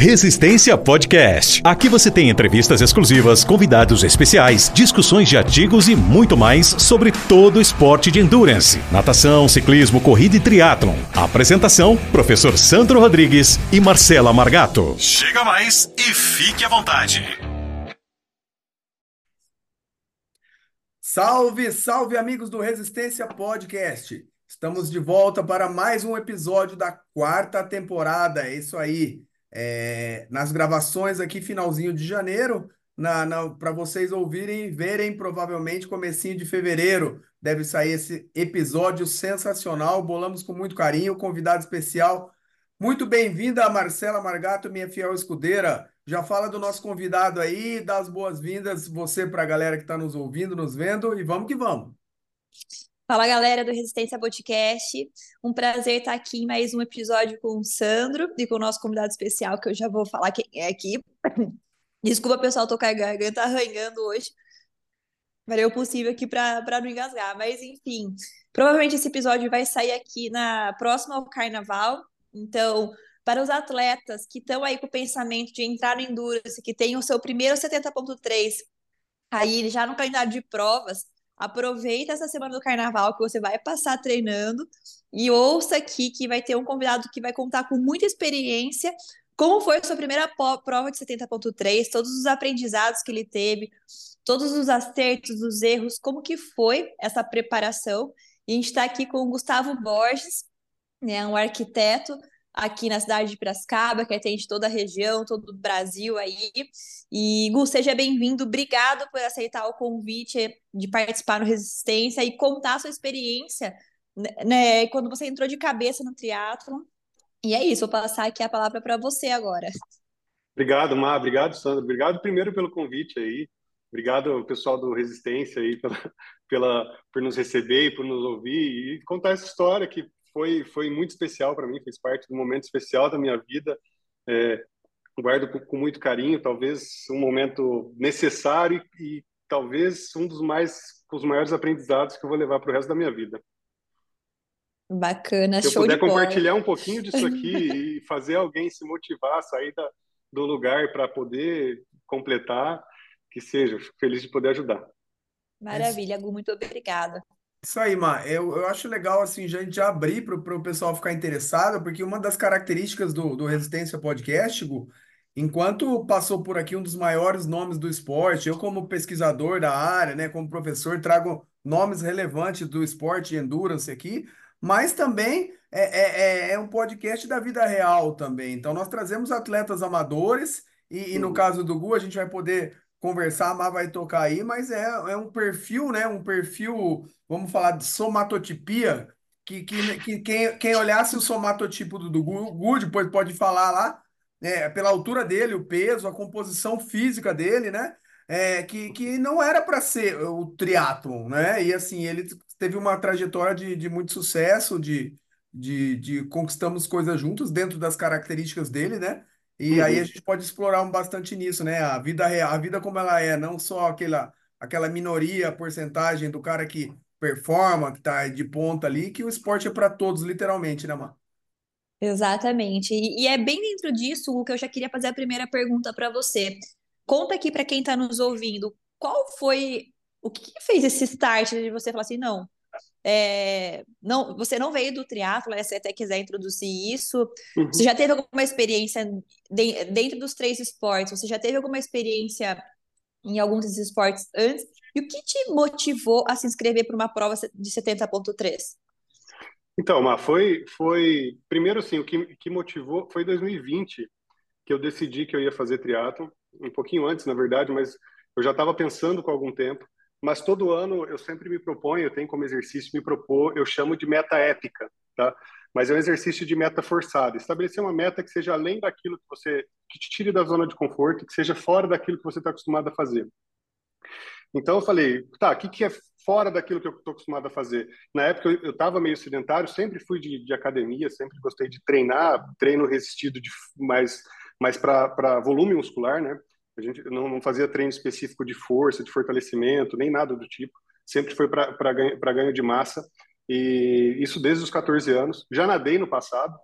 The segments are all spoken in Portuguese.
Resistência Podcast. Aqui você tem entrevistas exclusivas, convidados especiais, discussões de artigos e muito mais sobre todo o esporte de endurance, natação, ciclismo, corrida e triatlon. Apresentação: Professor Sandro Rodrigues e Marcela Margato. Chega mais e fique à vontade. Salve, salve amigos do Resistência Podcast. Estamos de volta para mais um episódio da quarta temporada. É isso aí é, nas gravações aqui, finalzinho de janeiro, na, na para vocês ouvirem e verem, provavelmente comecinho de fevereiro. Deve sair esse episódio sensacional. Bolamos com muito carinho. Convidado especial. Muito bem-vinda, Marcela Margato, minha fiel escudeira. Já fala do nosso convidado aí, dá as boas-vindas você para a galera que está nos ouvindo, nos vendo, e vamos que vamos. Fala galera do Resistência Podcast, um prazer estar aqui em mais um episódio com o Sandro e com o nosso convidado especial, que eu já vou falar quem é aqui. Desculpa, pessoal, tô com a garganta arranhando hoje. Farei o possível aqui para não engasgar, mas enfim. Provavelmente esse episódio vai sair aqui na próxima ao Carnaval, então para os atletas que estão aí com o pensamento de entrar no Endurance, que tem o seu primeiro 70.3 aí já no calendário de provas, Aproveita essa semana do carnaval que você vai passar treinando e ouça aqui que vai ter um convidado que vai contar com muita experiência como foi a sua primeira prova de 70.3, todos os aprendizados que ele teve, todos os acertos, os erros, como que foi essa preparação. E a gente está aqui com o Gustavo Borges, né, um arquiteto aqui na cidade de Piracicaba, que atende toda a região, todo o Brasil aí. E, Gu, seja bem-vindo. Obrigado por aceitar o convite de participar no Resistência e contar a sua experiência né, quando você entrou de cabeça no triatlo. E é isso, vou passar aqui a palavra para você agora. Obrigado, Mar. Obrigado, Sandra. Obrigado primeiro pelo convite aí. Obrigado, pessoal do Resistência aí, pela, pela, por nos receber e por nos ouvir e contar essa história que foi, foi muito especial para mim, fez parte de um momento especial da minha vida. É, guardo com, com, muito carinho, talvez um momento necessário e, e talvez um dos mais os maiores aprendizados que eu vou levar para o resto da minha vida. Bacana, se eu show puder de compartilhar bola. um pouquinho disso aqui e fazer alguém se motivar a sair da, do lugar para poder completar, que seja, fico feliz de poder ajudar. Maravilha, Gu, muito obrigada. Isso aí, Má. Eu, eu acho legal, assim, já, a gente já abrir para o pessoal ficar interessado, porque uma das características do, do Resistência Podcast, Gu, enquanto passou por aqui um dos maiores nomes do esporte, eu como pesquisador da área, né, como professor, trago nomes relevantes do esporte e endurance aqui, mas também é, é, é um podcast da vida real também. Então, nós trazemos atletas amadores, e, e no caso do Gu, a gente vai poder conversar, a Má vai tocar aí, mas é, é um perfil, né? Um perfil, vamos falar de somatotipia, que, que, que quem, quem olhasse o somatotipo do, do Gu, depois pode falar lá, né, pela altura dele, o peso, a composição física dele, né? É, que, que não era para ser o triatlon, né? E assim, ele teve uma trajetória de, de muito sucesso, de, de, de conquistamos coisas juntos dentro das características dele, né? E uhum. aí a gente pode explorar um bastante nisso, né? A vida real, a vida como ela é, não só aquela, aquela minoria, porcentagem do cara que performa, que tá de ponta ali, que o esporte é para todos, literalmente, né, mano? Exatamente. E, e, é bem dentro disso o que eu já queria fazer a primeira pergunta para você. Conta aqui para quem está nos ouvindo, qual foi o que fez esse start de você falar assim, não, é, não, você não veio do triatlo, né? Se até quiser introduzir isso. Uhum. Você já teve alguma experiência de, dentro dos três esportes? Você já teve alguma experiência em alguns desses esportes antes? E o que te motivou a se inscrever para uma prova de 70.3? Então, Má, foi, foi primeiro assim, o que, que motivou foi 2020 que eu decidi que eu ia fazer triatlo, um pouquinho antes, na verdade, mas eu já estava pensando com algum tempo mas todo ano eu sempre me proponho, eu tenho como exercício me propor, eu chamo de meta épica, tá? Mas é um exercício de meta forçada. Estabelecer uma meta que seja além daquilo que você que te tire da zona de conforto, que seja fora daquilo que você está acostumado a fazer. Então eu falei, tá, o que, que é fora daquilo que eu estou acostumado a fazer? Na época eu estava meio sedentário, sempre fui de, de, academia, sempre gostei de treinar, treino resistido de mais mais para volume muscular, né? A gente não, não fazia treino específico de força, de fortalecimento, nem nada do tipo. Sempre foi para ganho, ganho de massa. E isso desde os 14 anos. Já nadei no passado.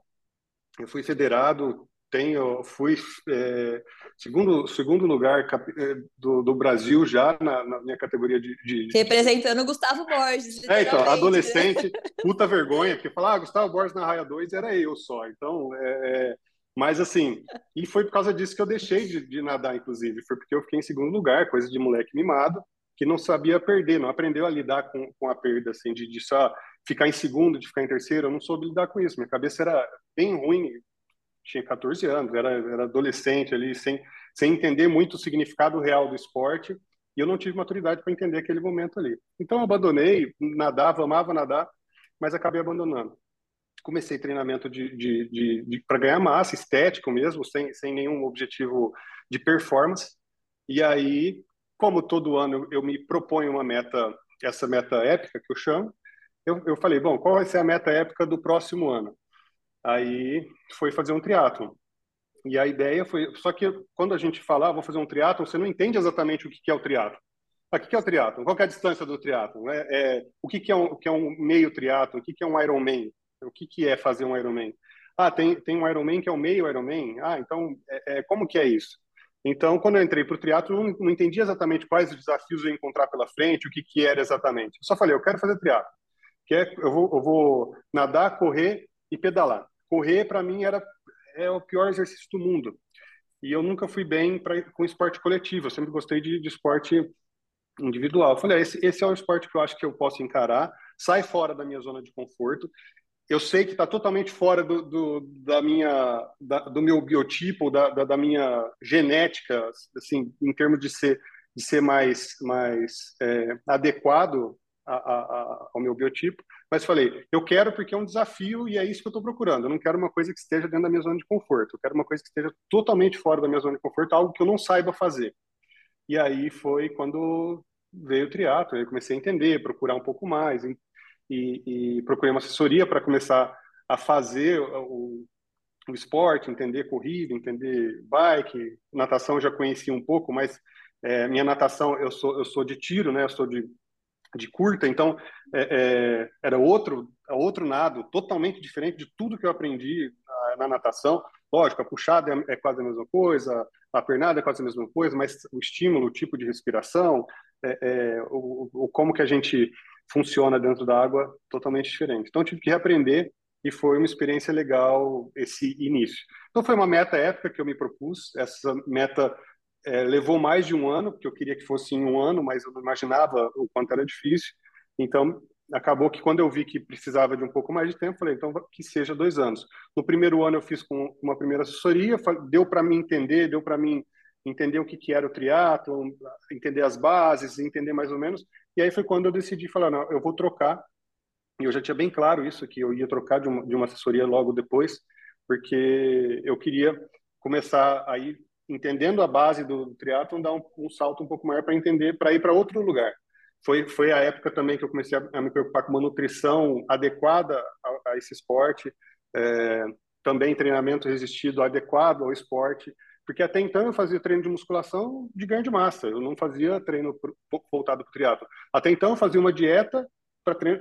Eu fui federado tenho, fui é, segundo, segundo lugar é, do, do Brasil já na, na minha categoria de, de, Representando o Gustavo Borges. É, então, né? adolescente, puta vergonha, porque falar, ah, Gustavo Borges na raia 2 era eu só. Então, é, é, mas assim, e foi por causa disso que eu deixei de, de, nadar, inclusive. Foi porque eu fiquei em segundo lugar, coisa de moleque mimado, que não sabia perder, não aprendeu a lidar com, com a perda, assim, de, de só ficar em segundo, de ficar em terceiro. Eu não soube lidar com isso. Minha cabeça era bem ruim tinha 14 anos, era, era adolescente ali, sem, sem entender muito o significado real do esporte, e eu não tive maturidade para entender aquele momento ali. Então, eu abandonei, nadava, amava nadar, mas acabei abandonando. Comecei treinamento de, de, de, de para ganhar massa, estético mesmo, sem, sem nenhum objetivo de performance. E aí, como todo ano eu me proponho uma meta, essa meta épica que eu chamo, eu, eu falei, bom, qual vai ser a meta épica do próximo ano? Aí foi fazer um triatlon. E a ideia foi, só que quando a gente fala, ah, vou fazer um triatlon, você não entende exatamente o que é o triatlon. Ah, o que é o triatlon? Qual é a distância do triatlon? É, é, o que é, um, o que é um meio triatlon? O que é um Ironman? O que é fazer um Ironman? Ah, tem, tem um Ironman que é o meio Ironman? Ah, então, é, é como que é isso? Então, quando eu entrei para o triatlo, não, não entendi exatamente quais os desafios eu ia encontrar pela frente, o que, que era exatamente. Eu só falei, eu quero fazer triatlo. Que é, eu, vou, eu vou nadar, correr e pedalar correr para mim era é o pior exercício do mundo. E eu nunca fui bem pra, com esporte coletivo, eu sempre gostei de, de esporte individual. Eu falei, ah, esse, esse é o esporte que eu acho que eu posso encarar, sai fora da minha zona de conforto. Eu sei que está totalmente fora do, do, da minha, da, do meu biotipo, da, da, da, minha genética, assim, em termos de ser, de ser mais, mais é, adequado a, a, ao meu biotipo, mas falei, eu quero porque é um desafio e é isso que eu estou procurando. Eu não quero uma coisa que esteja dentro da minha zona de conforto, eu quero uma coisa que esteja totalmente fora da minha zona de conforto, algo que eu não saiba fazer. E aí foi quando veio o triatlo, eu comecei a entender, procurar um pouco mais e, e, procurei uma assessoria para começar a fazer o, o esporte, entender corrida, entender bike, natação já conhecia um pouco, mas é, minha natação eu sou eu sou de tiro, né? Eu sou de de curta, então é, é, era outro outro nado totalmente diferente de tudo que eu aprendi na, na natação. Lógico, a puxada é, é, quase a mesma coisa, a pernada é quase a mesma coisa, mas o estímulo, o tipo de respiração, é, é, o, o, como que a gente funciona dentro da água, totalmente diferente. Então tive que reaprender e foi uma experiência legal esse início. Então foi uma meta épica que eu me propus. Essa meta é, levou mais de um ano, porque eu queria que fosse em um ano, mas eu não imaginava o quanto era difícil. Então, acabou que quando eu vi que precisava de um pouco mais de tempo, falei, então que seja dois anos. No primeiro ano eu fiz com uma primeira assessoria, deu para mim entender, deu para mim entender o que, que era o triatlo, entender as bases, entender mais ou menos. E aí foi quando eu decidi falar, não, eu vou trocar. E eu já tinha bem claro isso, que eu ia trocar de uma, de uma assessoria logo depois, porque eu queria começar aí entendendo a base do triatlon, dar um, um salto um pouco maior para entender, para ir para outro lugar. Foi, foi a época também que eu comecei a, a me preocupar com uma nutrição adequada a, a esse esporte, é, também treinamento resistido adequado ao esporte, porque até então eu fazia treino de musculação de ganho de massa, eu não fazia treino voltado para o triatlo. Até então eu fazia uma dieta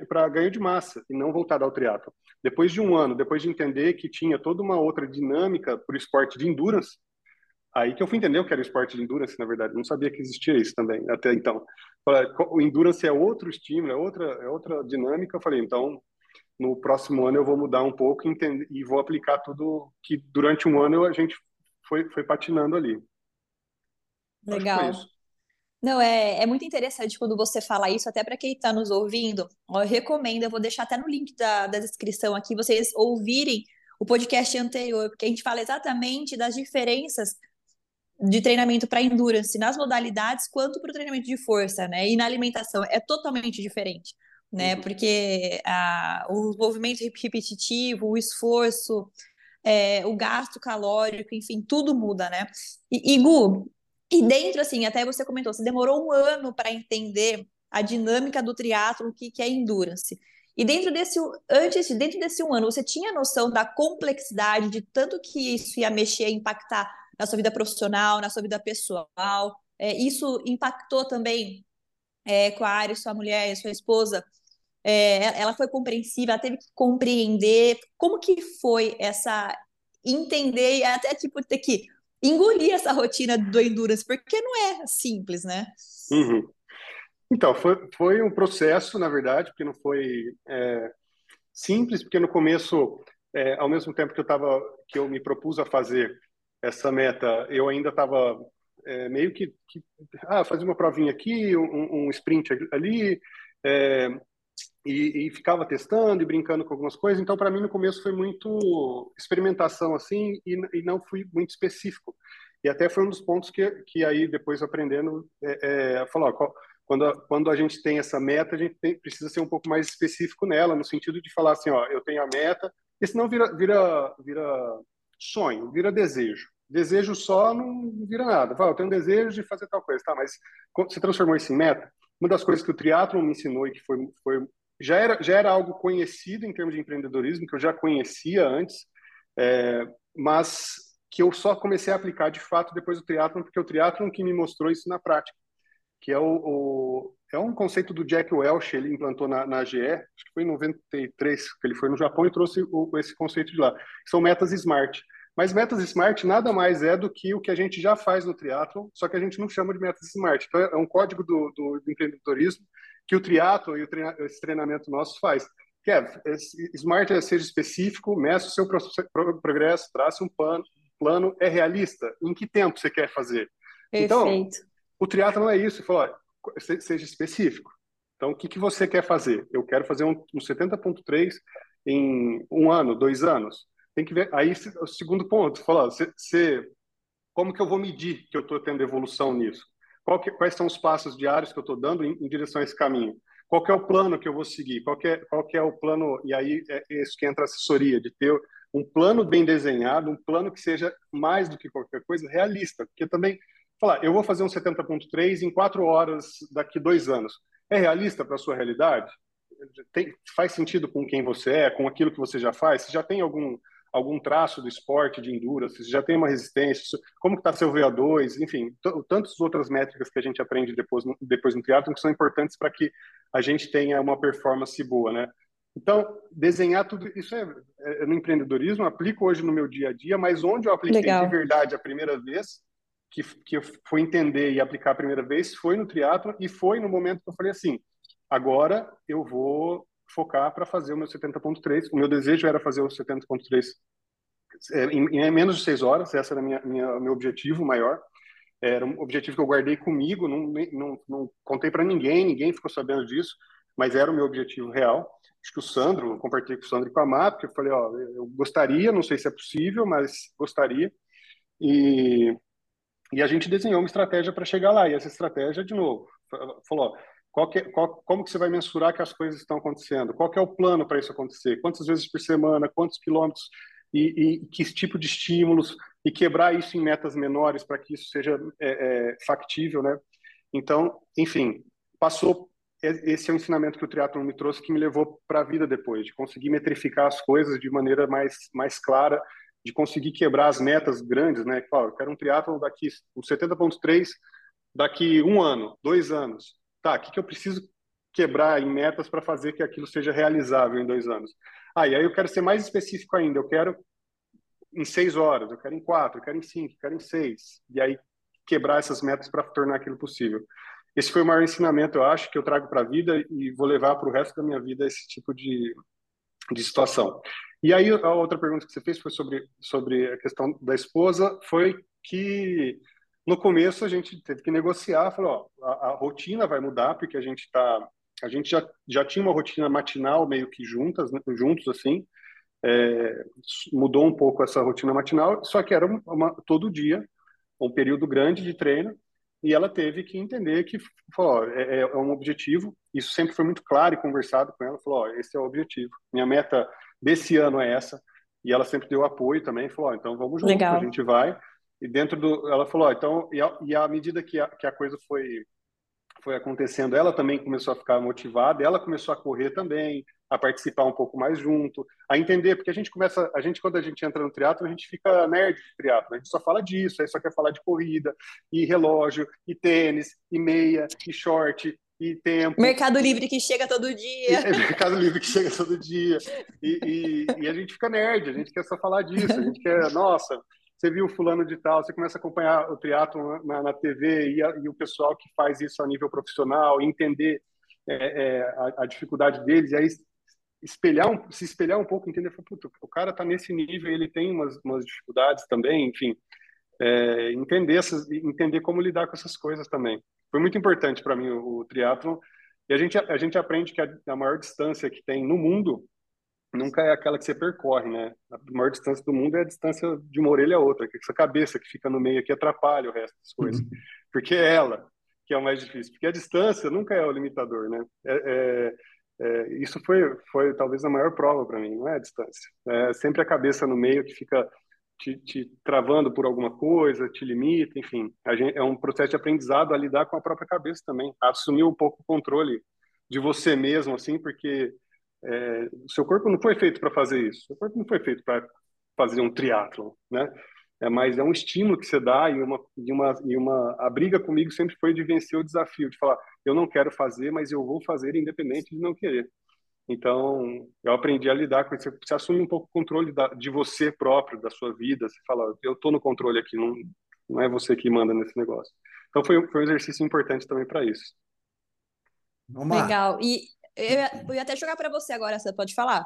para ganho de massa e não voltada ao triatlo. Depois de um ano, depois de entender que tinha toda uma outra dinâmica para o esporte de endurance, Aí que eu fui entender o que era o esporte de endurance, na verdade. Não sabia que existia isso também, até então. O endurance é outro estímulo, é outra, é outra dinâmica. Eu falei, então, no próximo ano eu vou mudar um pouco entender, e vou aplicar tudo que durante um ano a gente foi, foi patinando ali. Legal. Não, é, é muito interessante quando você fala isso, até para quem está nos ouvindo. Eu recomendo, eu vou deixar até no link da, da descrição aqui, vocês ouvirem o podcast anterior, porque a gente fala exatamente das diferenças de treinamento para endurance nas modalidades quanto para o treinamento de força, né? E na alimentação é totalmente diferente, né? Uhum. Porque a, o movimento repetitivo, o esforço, é, o gasto calórico, enfim, tudo muda, né? E, e Gu, e dentro assim, até você comentou, você demorou um ano para entender a dinâmica do triatlo, o que, que é endurance. E dentro desse, antes, dentro desse um ano, você tinha noção da complexidade de tanto que isso ia mexer, impactar na sua vida profissional, na sua vida pessoal. É, isso impactou também é, com a Ari, sua mulher, sua esposa. É, ela foi compreensiva, ela teve que compreender como que foi essa entender e até tipo ter que engolir essa rotina do endurance, porque não é simples, né? Uhum. Então, foi, foi um processo, na verdade, porque não foi é, simples, porque no começo, é, ao mesmo tempo que eu tava, que eu me propus a fazer essa meta, eu ainda estava é, meio que, que, ah, fazer uma provinha aqui, um, um sprint ali, é, e, e, ficava testando e brincando com algumas coisas. Então, para mim, no começo foi muito experimentação assim e, e, não fui muito específico. E até foi um dos pontos que, que aí depois aprendendo, é, é, falar, quando a, quando a gente tem essa meta, a gente tem, precisa ser um pouco mais específico nela, no sentido de falar assim, ó, eu tenho a meta, e senão vira, vira, vira sonho, vira desejo. Desejo só não vira nada. Fala, eu tenho um desejo de fazer tal coisa, tá? Mas você transformou isso em meta. Uma das coisas que o triatlo me ensinou e que foi, foi já era já era algo conhecido em termos de empreendedorismo que eu já conhecia antes, é, mas que eu só comecei a aplicar de fato depois do triatlon, porque o triatlon que me mostrou isso na prática, que é o, o é um conceito do Jack Welch, ele implantou na, na GE, acho que foi em 93, que ele foi no Japão e trouxe o, esse conceito de lá. São metas smart. Mas metas smart nada mais é do que o que a gente já faz no triatlo, só que a gente não chama de metas smart. Então é um código do, do, do empreendedorismo que o triatlo e o treina, esse treinamento nosso faz. Que é, smart é seja específico, meça o seu progresso, traça um plano, plano é realista. Em que tempo você quer fazer? Então, Perfeito. Então, o triatlo não é isso. Fala, seja específico. Então, o que, que você quer fazer? Eu quero fazer um, um 70.3 em um ano, dois anos tem que ver. Aí, o segundo ponto, falar, você, como que eu vou medir que eu estou tendo evolução nisso? Que, quais são os passos diários que eu estou dando em, em, direção a esse caminho? Qual é o plano que eu vou seguir? Qual é, qual é o plano? E aí é isso que entra a assessoria, de ter um plano bem desenhado, um plano que seja mais do que qualquer coisa realista, porque também falar, eu vou fazer um 70.3 em quatro horas daqui dois anos. É realista para a sua realidade? Tem, faz sentido com quem você é, com aquilo que você já faz? Você já tem algum algum traço do esporte de endurance, se já tem uma resistência, como está seu VO2, enfim, tantas outras métricas que a gente aprende depois no, depois no triatlo que são importantes para que a gente tenha uma performance boa, né? Então, desenhar tudo isso é, é, no empreendedorismo, aplico hoje no meu dia a dia, mas onde eu apliquei Legal. de verdade a primeira vez, que, que eu fui entender e aplicar a primeira vez, foi no triatlo e foi no momento que eu falei assim, agora eu vou focar para fazer o meu 70.3. O meu desejo era fazer o 70.3 é, em, em, menos de seis horas, esse era minha, minha, meu objetivo maior. Era um objetivo que eu guardei comigo, não, não, não contei para ninguém, ninguém ficou sabendo disso, mas era o meu objetivo real. Acho que o Sandro, eu compartilhei com o Sandro e com a MAP, eu falei, ó, eu gostaria, não sei se é possível, mas gostaria. E, e a gente desenhou uma estratégia para chegar lá. E essa estratégia, de novo, falou, qual que, é, qual, como que você vai mensurar que as coisas estão acontecendo? Qual é o plano para isso acontecer? Quantas vezes por semana? Quantos quilômetros? E, e, que tipo de estímulos? E quebrar isso em metas menores para que isso seja é, é, factível, né? Então, enfim, passou. Esse é o ensinamento que o triatlon me trouxe que me levou para a vida depois, de conseguir metrificar as coisas de maneira mais, mais clara, de conseguir quebrar as metas grandes, né? Claro, eu quero um triatlon daqui, um 70.3 daqui um ano, dois anos tá, o que, que eu preciso quebrar em metas para fazer que aquilo seja realizável em dois anos? Ah, e aí eu quero ser mais específico ainda, eu quero em seis horas, eu quero em quatro, eu quero em cinco, eu quero em seis, e aí quebrar essas metas para tornar aquilo possível. Esse foi o maior ensinamento, eu acho, que eu trago para a vida e vou levar para o resto da minha vida esse tipo de, de situação. E aí a outra pergunta que você fez foi sobre, sobre a questão da esposa, foi que no começo a gente teve que negociar, falou, ó, a, a rotina vai mudar porque a gente tá, a gente já, já tinha uma rotina matinal meio que juntas, né, juntos assim, é, mudou um pouco essa rotina matinal, só que era uma, todo dia um período grande de treino e ela teve que entender que falou, é, é, é, um objetivo. Isso sempre foi muito claro e conversado com ela. Falou, ó, esse é o objetivo. Minha meta desse ano é essa. E ela sempre deu apoio também. Falou, ó, então vamos junto, Legal. a gente vai. E dentro do. Ela falou, então, e, a, e à medida que a, que a coisa foi, foi acontecendo, ela também começou a ficar motivada, ela começou a correr também, a participar um pouco mais junto, a entender, porque a gente começa, a gente quando a gente entra no triatlo, a gente fica nerd de triatlo, a gente só fala disso, aí só quer falar de corrida, e relógio, e tênis, e meia, e short, e tempo. Mercado Livre que chega todo dia. É, Mercado Livre que chega todo dia. E, e, e, a gente fica nerd, a gente quer só falar disso, a gente quer, nossa, você viu fulano de tal, você começa a acompanhar o triatlo na, na TV e, a, e, o pessoal que faz isso a nível profissional, entender é, é, a, a, dificuldade deles, e aí espelhar um, se espelhar um pouco, entender, o cara está nesse nível, ele tem umas, umas dificuldades também, enfim, é, entender essas, entender como lidar com essas coisas também. Foi muito importante para mim o, o triatlo e a gente a gente aprende que a, a maior distância que tem no mundo nunca é aquela que você percorre, né? A maior distância do mundo é a distância de uma orelha a outra, que essa cabeça que fica no meio aqui atrapalha o resto das coisas. Uhum. Porque é ela que é o mais difícil. Porque a distância nunca é o limitador, né? É, é, é, isso foi, foi talvez a maior prova para mim, não é a distância. É sempre a cabeça no meio que fica te, te travando por alguma coisa, te limita, enfim. Gente, é um processo de aprendizado a lidar com a própria cabeça também, a assumir um pouco o controle de você mesmo, assim, porque é, o seu corpo não foi feito para fazer isso. O seu corpo não foi feito para fazer um triatlo, né? É, mas é um estímulo que você dá e uma, e uma e uma a briga comigo sempre foi de vencer o desafio, de falar eu não quero fazer, mas eu vou fazer independente de não querer. Então, eu aprendi a lidar com isso. Você assume um pouco o controle da, de você próprio, da sua vida. Você fala, eu estou no controle aqui, não, não é você que manda nesse negócio. Então, foi, foi um exercício importante também para isso. Legal. E eu eu ia até jogar para você agora, você pode falar.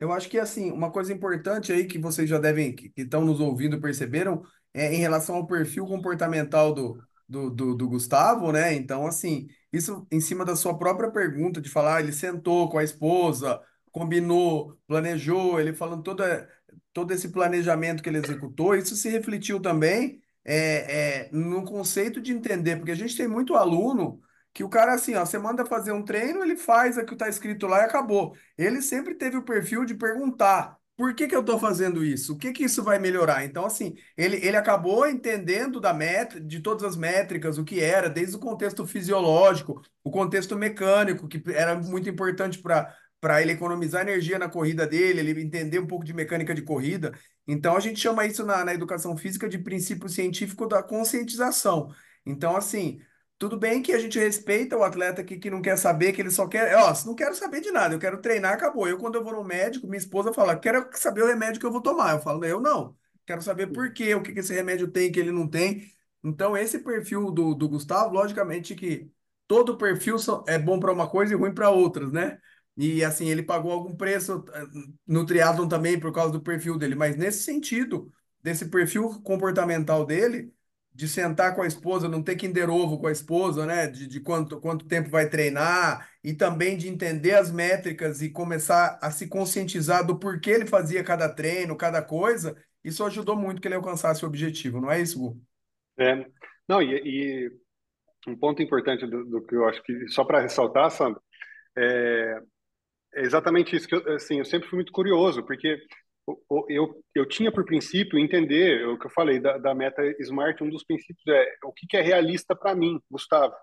Eu acho que, assim, uma coisa importante aí que vocês já devem, que estão nos ouvindo, perceberam, é em relação ao perfil comportamental do, do, do, do Gustavo, né? Então, assim, isso em cima da sua própria pergunta, de falar, ele sentou com a esposa, combinou, planejou, ele falando toda, todo esse planejamento que ele executou, isso se refletiu também é, é, no conceito de entender, porque a gente tem muito aluno que o cara, assim, ó, você manda fazer um treino, ele faz o que está escrito lá e acabou. Ele sempre teve o perfil de perguntar. Por que, que eu estou fazendo isso? O que, que isso vai melhorar? Então, assim, ele, ele acabou entendendo da met de todas as métricas, o que era, desde o contexto fisiológico, o contexto mecânico, que era muito importante para para ele economizar energia na corrida dele, ele entender um pouco de mecânica de corrida. Então, a gente chama isso na, na educação física de princípio científico da conscientização. Então, assim, tudo bem que a gente respeita o atleta que, que não quer saber, que ele só quer. Ó, não quero saber de nada, eu quero treinar, acabou. Eu, quando eu vou no médico, minha esposa fala: quero saber o remédio que eu vou tomar. Eu falo: eu não. Quero saber por quê, o que, que esse remédio tem que ele não tem. Então, esse perfil do, do Gustavo, logicamente que todo perfil é bom para uma coisa e ruim para outras, né? E assim, ele pagou algum preço eh, no triatlon também por causa do perfil dele, mas nesse sentido, desse perfil comportamental dele, de sentar com a esposa, não ter kinder ovo com a esposa, né? De, de quanto, quanto tempo vai treinar, e também de entender as métricas e começar a se conscientizar do porquê ele fazia cada treino, cada coisa, isso ajudou muito que ele alcançasse o objetivo, não é isso, Gu? É, não, e, e um ponto importante do, do, que eu acho que, só para ressaltar, Sandro, é, é exatamente isso que eu, assim, eu sempre fui muito curioso, porque eu, eu tinha por princípio entender o que eu falei da, da meta smart um dos princípios é o que, que é realista para mim Gustavo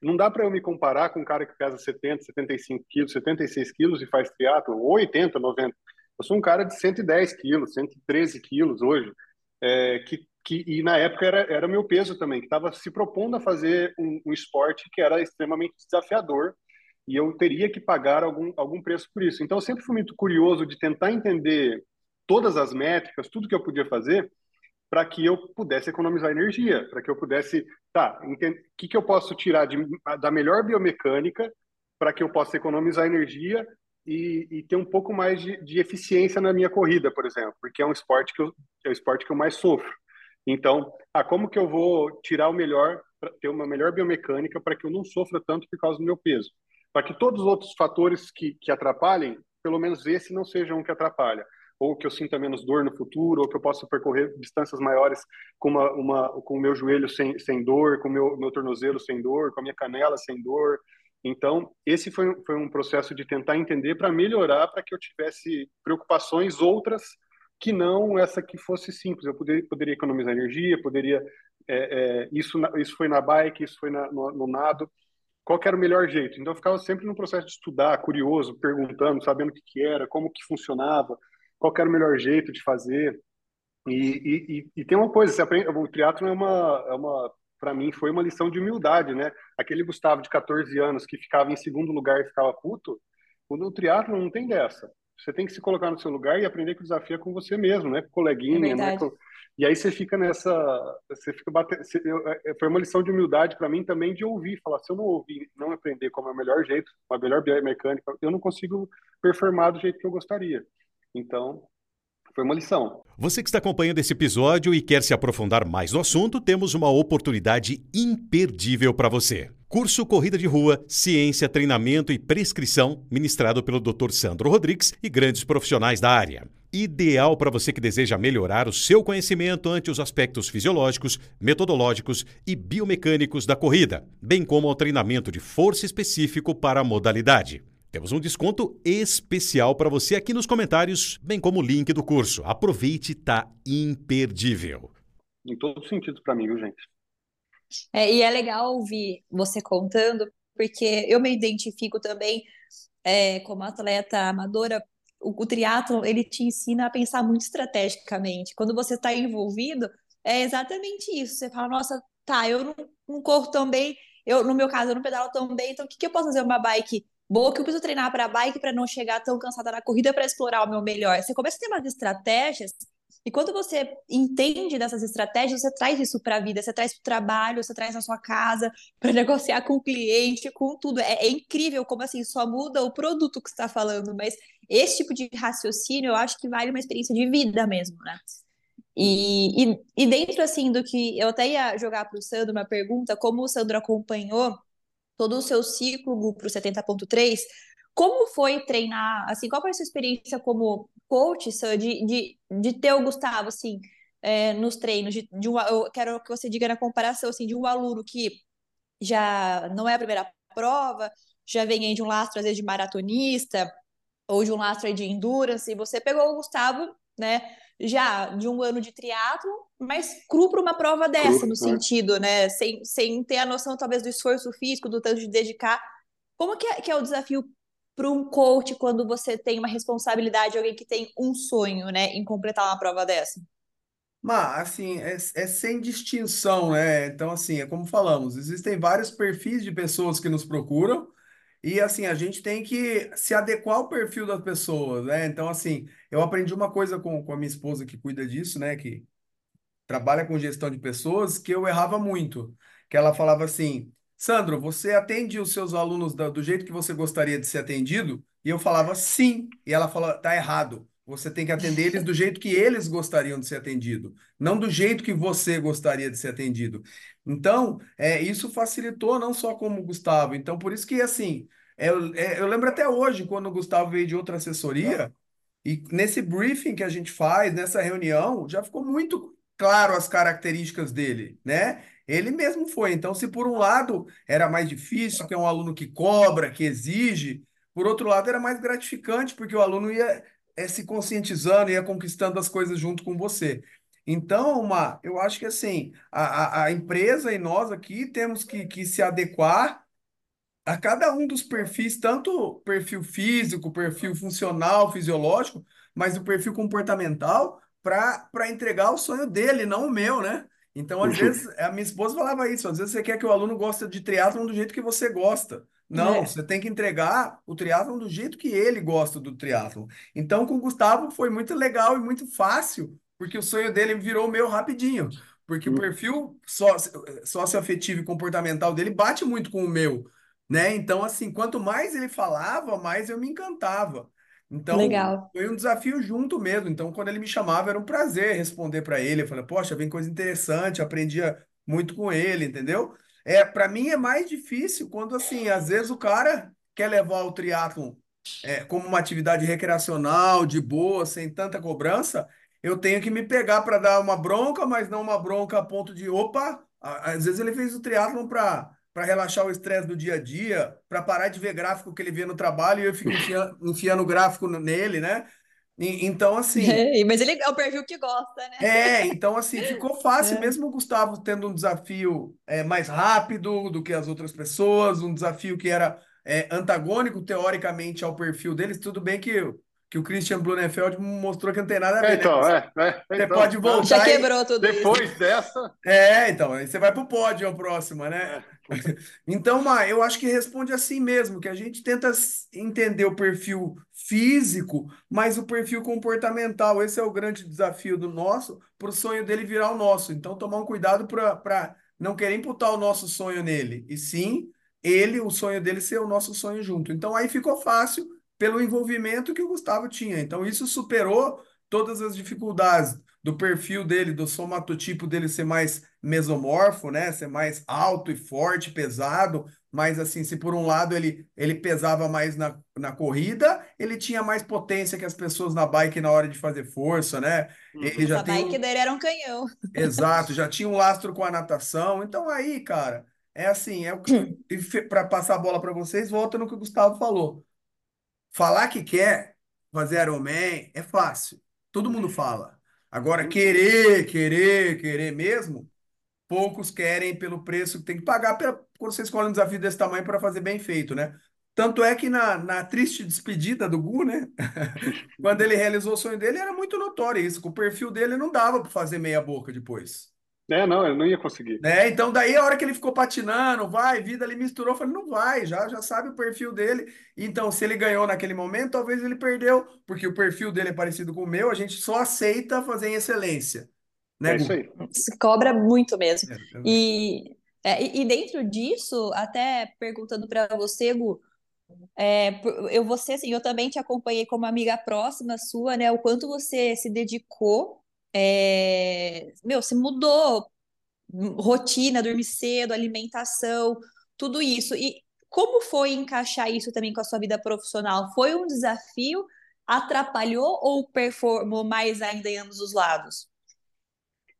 não dá para eu me comparar com um cara que pesa 70 75 quilos 76 quilos e faz triatlo ou 80 90 eu sou um cara de 110 quilos 113 quilos hoje é, que, que e na época era era meu peso também que estava se propondo a fazer um, um esporte que era extremamente desafiador e eu teria que pagar algum, algum preço por isso. Então, eu sempre fui muito curioso de tentar entender todas as métricas, tudo que eu podia fazer para que eu pudesse economizar energia, para que eu pudesse, tá, o que, que eu posso tirar de, da melhor biomecânica para que eu possa economizar energia e, e ter um pouco mais de, de, eficiência na minha corrida, por exemplo, porque é um esporte que eu, é o esporte que eu mais sofro. Então, ah, como que eu vou tirar o melhor, ter uma melhor biomecânica para que eu não sofra tanto por causa do meu peso? Para que todos os outros fatores que, que atrapalhem, pelo menos esse não seja um que atrapalha ou que eu sinta menos dor no futuro, ou que eu possa percorrer distâncias maiores com, uma, uma, com o meu joelho sem, sem dor, com o meu, meu tornozelo sem dor, com a minha canela sem dor. Então, esse foi, foi um processo de tentar entender para melhorar, para que eu tivesse preocupações outras que não essa que fosse simples. Eu poderia, poderia economizar energia, poderia. É, é, isso, isso foi na bike, isso foi na, no, no nado. Qual era o melhor jeito? Então, eu ficava sempre no processo de estudar, curioso, perguntando, sabendo o que, que era, como que funcionava qual era o melhor jeito de fazer. E, e, e, tem uma coisa, você aprende, o triatlo é uma, é uma para mim foi uma lição de humildade, né? Aquele Gustavo de 14 anos que ficava em segundo lugar e ficava puto, no triatlo não tem dessa. Você tem que se colocar no seu lugar e aprender que o desafio é com você mesmo, né? Com coleguinha, é né? Com... E aí você fica nessa, você fica batendo, é, foi uma lição de humildade para mim também de ouvir, falar, se eu não ouvir, não aprender como é o melhor jeito, a melhor biomecânica, eu não consigo performar do jeito que eu gostaria. Então, foi uma lição. Você que está acompanhando esse episódio e quer se aprofundar mais no assunto, temos uma oportunidade imperdível para você. Curso Corrida de Rua, Ciência, Treinamento e Prescrição, ministrado pelo Dr. Sandro Rodrigues e grandes profissionais da área. Ideal para você que deseja melhorar o seu conhecimento ante os aspectos fisiológicos, metodológicos e biomecânicos da corrida, bem como ao treinamento de força específico para a modalidade. Temos um desconto especial para você aqui nos comentários, bem como o link do curso. Aproveite, tá imperdível. Em todos os sentidos para mim, viu, gente? É, e é legal ouvir você contando, porque eu me identifico também é, como atleta amadora. O, o triatlo ele te ensina a pensar muito estrategicamente. Quando você está envolvido, é exatamente isso. Você fala, nossa, tá, eu não, não corro tão bem, eu, no meu caso, eu não pedalo tão bem, então o que, que eu posso fazer uma bike boa que eu preciso treinar para bike para não chegar tão cansada na corrida para explorar o meu melhor. Você começa a ter umas estratégias e quando você entende dessas estratégias, você traz isso para a vida, você traz para o trabalho, você traz na sua casa, para negociar com o cliente, com tudo. É, é, incrível como assim só muda o produto que está falando, mas esse tipo de raciocínio eu acho que vale uma experiência de vida mesmo, né? E, e, e dentro assim do que eu até ia jogar para o Sandro uma pergunta, como o Sandro acompanhou todo o seu ciclo para o 70.3, como foi treinar, assim, qual foi a sua experiência como coach, de, de, de ter o Gustavo, assim, é, nos treinos, de, de um, eu quero que você diga na comparação, assim, de um aluno que já não é a primeira prova, já vem de um lastro, às vezes, de maratonista, ou de um lastro de endurance, e você pegou o Gustavo, né, já de um ano de triatlo, mas cru para uma prova dessa, cru, no é. sentido, né? Sem, sem ter a noção, talvez, do esforço físico, do tanto de dedicar. Como que é, que é o desafio para um coach quando você tem uma responsabilidade, alguém que tem um sonho, né, em completar uma prova dessa? Mas, assim, é, é sem distinção, né? Então, assim, é como falamos, existem vários perfis de pessoas que nos procuram, e assim, a gente tem que se adequar ao perfil das pessoas, né? Então, assim, eu aprendi uma coisa com, com a minha esposa que cuida disso, né? Que trabalha com gestão de pessoas, que eu errava muito. Que ela falava assim, Sandro, você atende os seus alunos do, do jeito que você gostaria de ser atendido? E eu falava sim. E ela falou, tá errado. Você tem que atender eles do jeito que eles gostariam de ser atendido, não do jeito que você gostaria de ser atendido. Então, é, isso facilitou não só como o Gustavo. Então, por isso que, assim, eu, é, eu lembro até hoje, quando o Gustavo veio de outra assessoria, e nesse briefing que a gente faz, nessa reunião, já ficou muito claro as características dele, né? Ele mesmo foi. Então, se por um lado era mais difícil, que é um aluno que cobra, que exige, por outro lado era mais gratificante, porque o aluno ia é, se conscientizando e ia conquistando as coisas junto com você. Então, uma, eu acho que assim, a, a, a empresa e nós aqui temos que, que se adequar a cada um dos perfis, tanto perfil físico, perfil funcional, fisiológico, mas o perfil comportamental, para entregar o sonho dele, não o meu, né? Então, às vezes, a minha esposa falava isso, às vezes você quer que o aluno goste de triatlon do jeito que você gosta. Não, é. você tem que entregar o triatlon do jeito que ele gosta do triatlon. Então, com o Gustavo foi muito legal e muito fácil, porque o sonho dele virou o meu rapidinho. Porque o hum. perfil socioafetivo e comportamental dele bate muito com o meu, né? Então, assim, quanto mais ele falava, mais eu me encantava. Então, Legal. foi um desafio junto mesmo. Então, quando ele me chamava, era um prazer responder para ele. Eu falei, poxa, vem coisa interessante, aprendia muito com ele, entendeu? É, para mim é mais difícil quando, assim, às vezes o cara quer levar o triatlon é, como uma atividade recreacional, de boa, sem tanta cobrança, eu tenho que me pegar para dar uma bronca, mas não uma bronca a ponto de, opa, às vezes ele fez o triatlon para para relaxar o estresse do dia a dia, para parar de ver gráfico que ele vê no trabalho e eu fico enfiando, enfiando gráfico nele, né? E, então, assim. É, mas ele é o perfil que gosta, né? É, então, assim, ficou fácil, é. mesmo o Gustavo tendo um desafio é, mais rápido do que as outras pessoas, um desafio que era é, antagônico, teoricamente, ao perfil deles. Tudo bem que que o Christian Blumenfeld mostrou que não tem nada a ver, É, então, né? é, é, Você então, pode voltar Já e- quebrou tudo isso. depois dessa, É, então, aí você vai pro pódio a próxima, né? Então, Ma, eu acho que responde assim mesmo, que a gente tenta entender o perfil físico, mas o perfil comportamental. Esse é o grande desafio do nosso, para o sonho dele virar o nosso. Então, tomar um cuidado para não querer imputar o nosso sonho nele, e sim ele, o sonho dele ser o nosso sonho junto. Então, aí ficou fácil pelo envolvimento que o Gustavo tinha. Então, isso superou todas as dificuldades do perfil dele, do somatotipo dele ser mais mesomorfo, né? Ser mais alto e forte, pesado. Mas assim, se por um lado ele, ele pesava mais na, na corrida, ele tinha mais potência que as pessoas na bike na hora de fazer força, né? Ele já A tem bike um- dele era um canhão. Exato, já tinha um lastro com a natação. Então aí, cara, é assim, é o que para passar a bola para vocês, volta no que o Gustavo falou. Falar que quer fazer Ironman é fácil. Todo mundo fala. Agora, querer, querer, querer mesmo, poucos querem pelo preço que tem que pagar pela- quando você escolhe um desafio desse tamanho para fazer bem feito, né? Tanto é que na, na triste despedida do Gu, né? Quando ele realizou o sonho dele, era muito notório isso, que o perfil dele não dava para fazer meia boca depois. é, não, eu não ia conseguir. Né? Então, daí a hora que ele ficou patinando, vai, vida, ele misturou, falei, não vai, já, já sabe o perfil dele. Então, se ele ganhou naquele momento, talvez ele perdeu, porque o perfil dele é parecido com o meu, a gente só aceita fazer em excelência. Né, É isso aí. Se cobra muito mesmo. É, E, é, e e dentro disso, até perguntando para você, Gu, é, eu você assim, eu também te acompanhei como amiga próxima sua, né? O quanto você se dedicou, é, meu, se mudou, rotina, dormir cedo, alimentação, tudo isso. E como foi encaixar isso também com a sua vida profissional? Foi um desafio? Atrapalhou ou performou mais ainda em ambos os lados?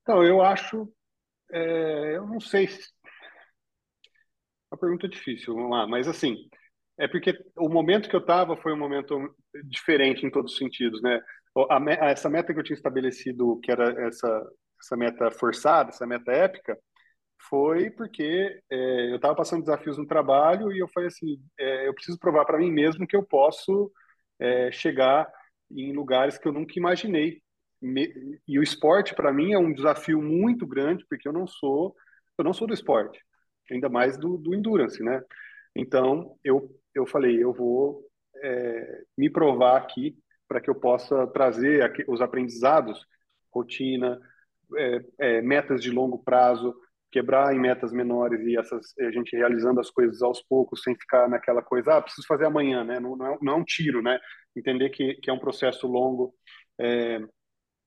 Então, eu acho, é, eu não sei se... Uma pergunta difícil, vamos lá, mas assim, é porque o momento que eu estava foi um momento diferente em todos os sentidos, né? A essa meta que eu tinha estabelecido, que era essa, essa meta forçada, essa meta épica, foi porque é, eu estava passando desafios no trabalho e eu falei assim, é, eu preciso provar para mim mesmo que eu posso é, chegar em lugares que eu nunca imaginei. Me- e o esporte para mim é um desafio muito grande porque eu não sou eu não sou do esporte, ainda mais do, do endurance, né? Então eu eu falei eu vou é, me provar aqui para que eu possa trazer aqui os aprendizados, rotina, é, é, metas de longo prazo, quebrar em metas menores e essas a gente realizando as coisas aos poucos, sem ficar naquela coisa, ah, preciso fazer amanhã, né? Não, não, é, não é um tiro, né? Entender que, que é um processo longo. É,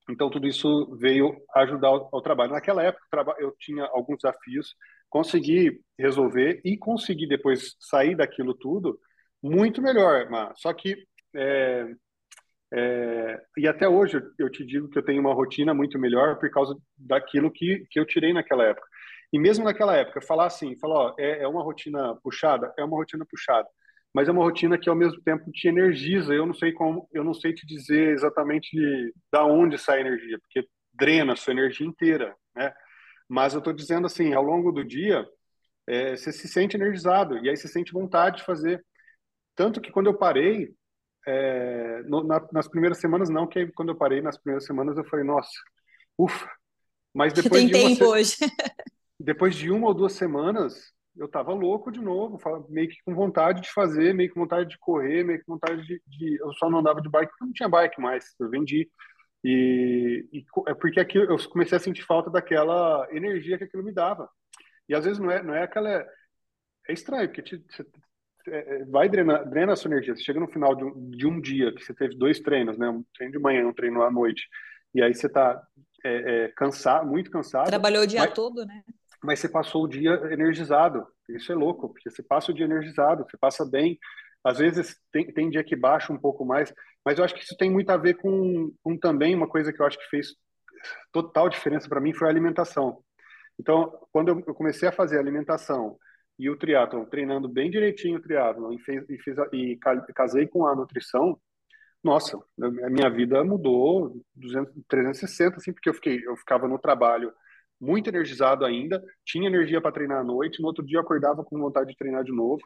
então, tudo isso veio ajudar ao, trabalho. Naquela época, eu tinha alguns desafios, consegui resolver e consegui depois sair daquilo tudo muito melhor, mas só que é, é, e até hoje eu te digo que eu tenho uma rotina muito melhor por causa daquilo que, que eu tirei naquela época. E mesmo naquela época, falar assim, falar, ó, é, é uma rotina puxada, é uma rotina puxada, mas é uma rotina que ao mesmo tempo te energiza. Eu não sei como, eu não sei te dizer exatamente da onde sai a energia, porque drena a sua energia inteira, né? Mas eu estou dizendo assim, ao longo do dia, é, você se sente energizado e aí você sente vontade de fazer. Tanto que quando eu parei, é, no- na- nas primeiras semanas não, que aí quando eu parei nas primeiras semanas eu falei, nossa, ufa. Mas depois Tem de tempo se- hoje. depois de uma ou duas semanas, eu tava louco de novo, meio que com vontade de fazer, meio que com vontade de correr, meio que com vontade de, de- eu só não andava de bike porque não tinha bike mais, eu vendi. E, e é porque aquilo, eu comecei a sentir falta daquela energia que aquilo me dava. E às vezes não é, não é aquela. É estranho, porque te, você- é, é, vai drenar, drena a sua energia. Você chega no final de um, de um dia que você teve dois treinos, né? Um treino de manhã, um treino à noite, e aí você está é, é, cansado, muito cansado, Trabalhou o dia mas, todo, né? Mas você passou o dia energizado. Isso é louco, porque você passa o dia energizado, você passa bem. Às vezes tem, tem dia que baixa um pouco mais, mas eu acho que isso tem muito a ver com, com também uma coisa que eu acho que fez total diferença para mim foi a alimentação. Então, quando eu eu comecei a fazer alimentação e o triatlon, treinando bem direitinho o triatlon e, fez, e, fiz a- e ca- casei com a nutrição, nossa, a minha vida mudou 200, 360, assim, porque eu fiquei, eu ficava no trabalho muito energizado ainda, tinha energia para treinar à noite, no outro dia acordava com vontade de treinar de novo.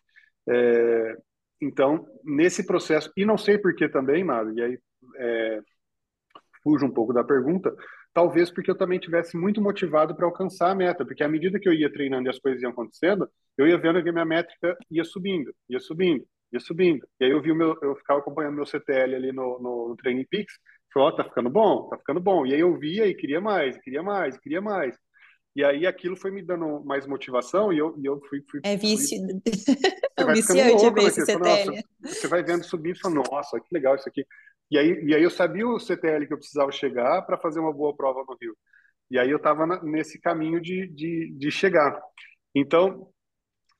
É, então, nesse processo, e não sei por que também, Mário, e aí é, fujo um pouco da pergunta, talvez porque eu também tivesse muito motivado para alcançar a meta, porque à medida que eu ia treinando e as coisas iam acontecendo, eu ia vendo que a minha métrica ia subindo, ia subindo, ia subindo. E aí eu vi o meu, eu ficava acompanhando meu CTL ali no, no, no Training Peaks, ó, oh, tá ficando bom, tá ficando bom. E aí eu via e queria mais, queria mais, queria mais. E aí aquilo foi me dando mais motivação e eu, e eu fui, fui. É vício. Fui, é viciante ver esse CTL. você vai vendo subir e fala, nossa, que legal isso aqui. E aí, e aí eu sabia o CTL que eu precisava chegar para fazer uma boa prova no Rio. E aí eu estava nesse caminho de, de, de chegar. Então,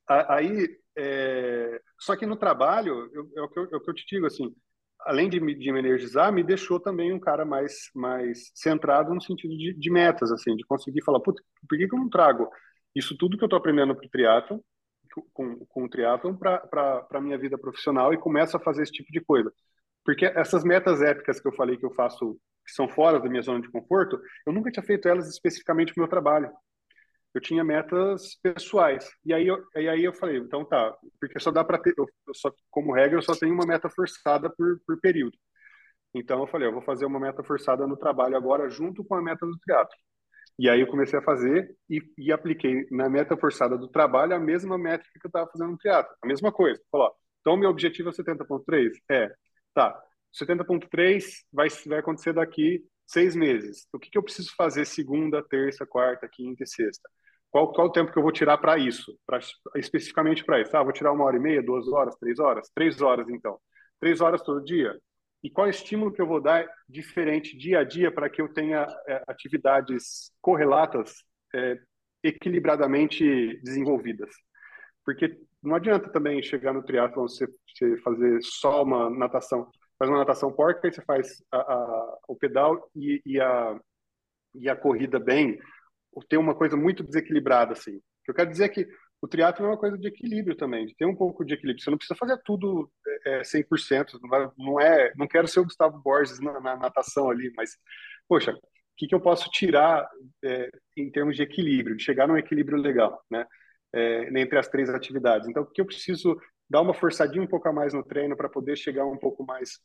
a, aí, é... só que no trabalho, é, o que eu, é o que eu te digo, assim, além de me, de me energizar, me deixou também um cara mais, mais centrado no sentido de, de metas, assim, de conseguir falar, por que, que eu não trago isso tudo que eu estou aprendendo para o triatlon, com, com o triatlon, para a minha vida profissional e começo a fazer esse tipo de coisa. Porque essas metas épicas que eu falei que eu faço, que são fora da minha zona de conforto, eu nunca tinha feito elas especificamente para o meu trabalho. Eu tinha metas pessoais. E aí eu, e aí eu falei, então tá, porque só dá para ter, eu, só, como regra, eu só tenho uma meta forçada por, por período. Então eu falei, eu vou fazer uma meta forçada no trabalho agora junto com a meta do teatro. E aí eu comecei a fazer e, e apliquei na meta forçada do trabalho a mesma métrica que eu estava fazendo no teatro, a mesma coisa. Falou, então meu objetivo é 70.3? É. Tá, 70.3 vai, vai acontecer daqui seis meses. O que, que eu preciso fazer segunda, terça, quarta, quinta e sexta? Qual, qual o tempo que eu vou tirar para isso? Pra, especificamente para isso? Ah, vou tirar uma hora e meia, duas horas, três horas? Três horas, então. Três horas todo dia? E qual estímulo que eu vou dar diferente dia a dia para que eu tenha é, atividades correlatas, é, equilibradamente desenvolvidas? Porque não adianta também chegar no triatlon, você, você fazer só uma natação. Faz uma natação porca, aí você faz a, a, o pedal e, e, a, e a corrida bem. Tem uma coisa muito desequilibrada, assim. Eu quero dizer é que o triatlo é uma coisa de equilíbrio também, de ter um pouco de equilíbrio. Você não precisa fazer tudo é, 100%, não, vai, não é, não quero ser o Gustavo Borges na, na natação ali, mas poxa, o que, que eu posso tirar é, em termos de equilíbrio, de chegar num equilíbrio legal, né? é, entre as três atividades. Então, o que eu preciso dar uma forçadinha um pouco a mais no treino para poder chegar um pouco mais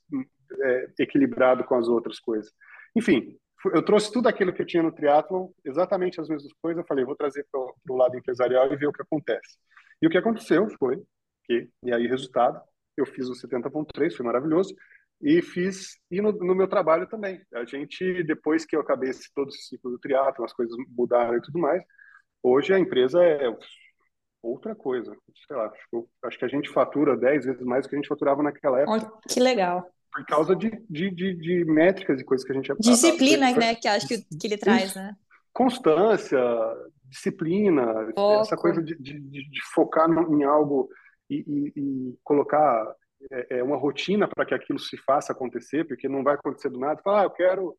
é, equilibrado com as outras coisas. Enfim, eu trouxe tudo aquilo que eu tinha no triatlon, exatamente as mesmas coisas. Eu falei, vou trazer para o lado empresarial e ver o que acontece. E o que aconteceu foi que, e aí resultado, eu fiz o 70.3, foi maravilhoso, e fiz e no, no, meu trabalho também. A gente depois que eu acabei esse, todo esse ciclo do triatlo, as coisas mudaram e tudo mais. Hoje a empresa é outra coisa. Sei lá, acho, acho que a gente fatura 10 vezes mais do que a gente faturava naquela época. Que legal. Por causa de, de, de, de métricas e coisas que a gente... Disciplina, né? Que acho que, que ele traz, né? Constância, disciplina, Foco. essa coisa de, de, de focar em algo e, e, e colocar é, é uma rotina para que aquilo se faça acontecer, porque não vai acontecer do nada. Falar, ah, eu quero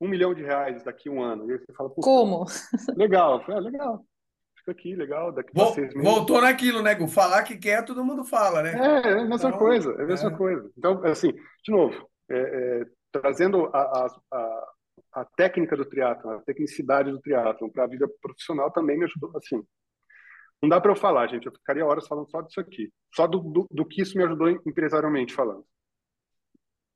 um milhão de reais daqui a um ano. E aí você fala, como? Legal. É, legal fica aqui, legal, daqui Vol seis meses. Voltou naquilo, né, Gu? Falar que quer, todo mundo fala, né? É, é a mesma então, coisa, é a mesma é. coisa. Então, assim, de novo, é, é, trazendo a, a, a, a, técnica do triatlon, a tecnicidade do triatlon para a vida profissional também me ajudou, assim. Não dá para eu falar, gente, eu ficaria horas falando só disso aqui, só do, do, do que isso me ajudou empresarialmente falando.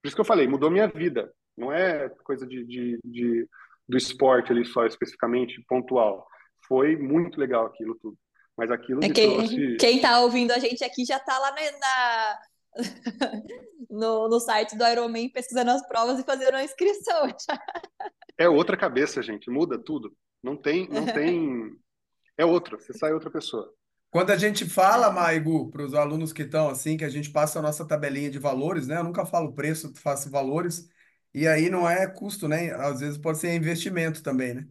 Por isso que eu falei, mudou minha vida. Não é coisa de, de, de do esporte ali só especificamente pontual foi muito legal aquilo tudo. Mas aquilo é quem, trouxe... Quem tá ouvindo a gente aqui já tá lá na, no, no site do Ironman pesquisando as provas e fazendo a inscrição. é outra cabeça, gente. Muda tudo. Não tem... Não tem... É outra. Você sai outra pessoa. Quando a gente fala, Maigu, para os alunos que estão assim, que a gente passa a nossa tabelinha de valores, né? Eu nunca falo preço, faço valores. E aí não é custo, né? Às vezes pode ser investimento também, né?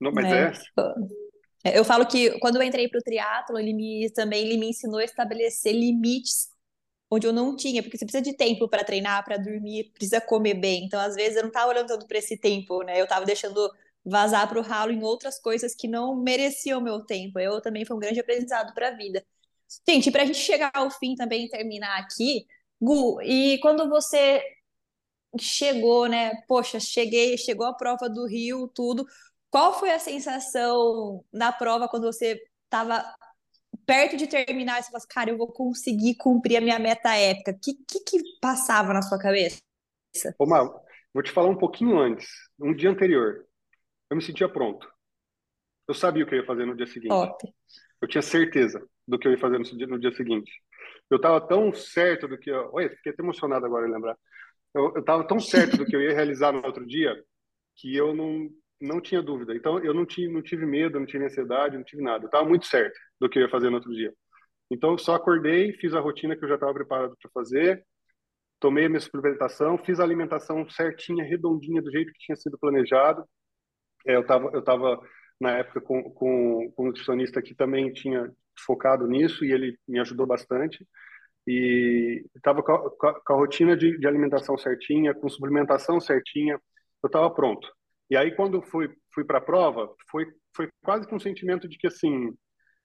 Não, mas é. é. É, eu falo que quando eu entrei para o triatlo, ele me também ele me ensinou a estabelecer limites onde eu não tinha, porque você precisa de tempo para treinar, para dormir, precisa comer bem. Então, às vezes, eu não estava olhando tanto para esse tempo, né? Eu estava deixando vazar para o ralo em outras coisas que não mereciam meu tempo. Eu também foi um grande aprendizado para a vida. Gente, para a gente chegar ao fim também terminar aqui, Gu, e quando você chegou, né? Poxa, cheguei, chegou a prova do Rio, tudo. Qual foi a sensação na prova quando você estava perto de terminar, você fala assim, cara, eu vou conseguir cumprir a minha meta épica. O que, que, que passava na sua cabeça? Ô, Mar, vou te falar um pouquinho antes, um dia anterior. Eu me sentia pronto. Eu sabia o que eu ia fazer no dia seguinte. Top. Eu tinha certeza do que eu ia fazer no dia, no dia seguinte. Eu estava tão certo do que eu... Olha, fiquei até emocionado agora em lembrar. Eu estava tão certo do que eu ia realizar no outro dia que eu não, não tinha dúvida. Então, eu não, tive, não tive medo, não tive ansiedade, não tive nada. Eu estava muito certo do que eu ia fazer no outro dia. Então, só acordei, fiz a rotina que eu já estava preparado para fazer, tomei a minha suplementação, fiz a alimentação certinha, redondinha, do jeito que tinha sido planejado. É, eu estava eu tava, na época com, com, com um nutricionista que também tinha focado nisso e ele me ajudou bastante. E estava com, com, a rotina de, de alimentação certinha, com suplementação certinha, eu estava pronto. E aí, quando fui, fui para a prova, foi, foi quase que um sentimento de que, assim,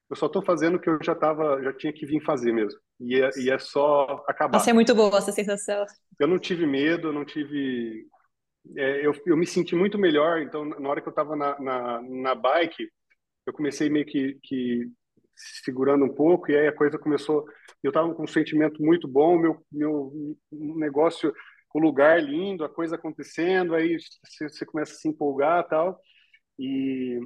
eu só estou fazendo o que eu já tava, já tinha que vir fazer mesmo. E é, e é só acabar. Nossa, é muito boa essa sensação. Eu não tive medo, eu não tive... É, eu, eu me senti muito melhor, então, na hora que eu estava na, na, na bike, eu comecei meio que, que segurando um pouco, e aí a coisa começou... Eu estava com um sentimento muito bom, meu, meu negócio o lugar lindo, a coisa acontecendo, aí você começa a se empolgar tal. E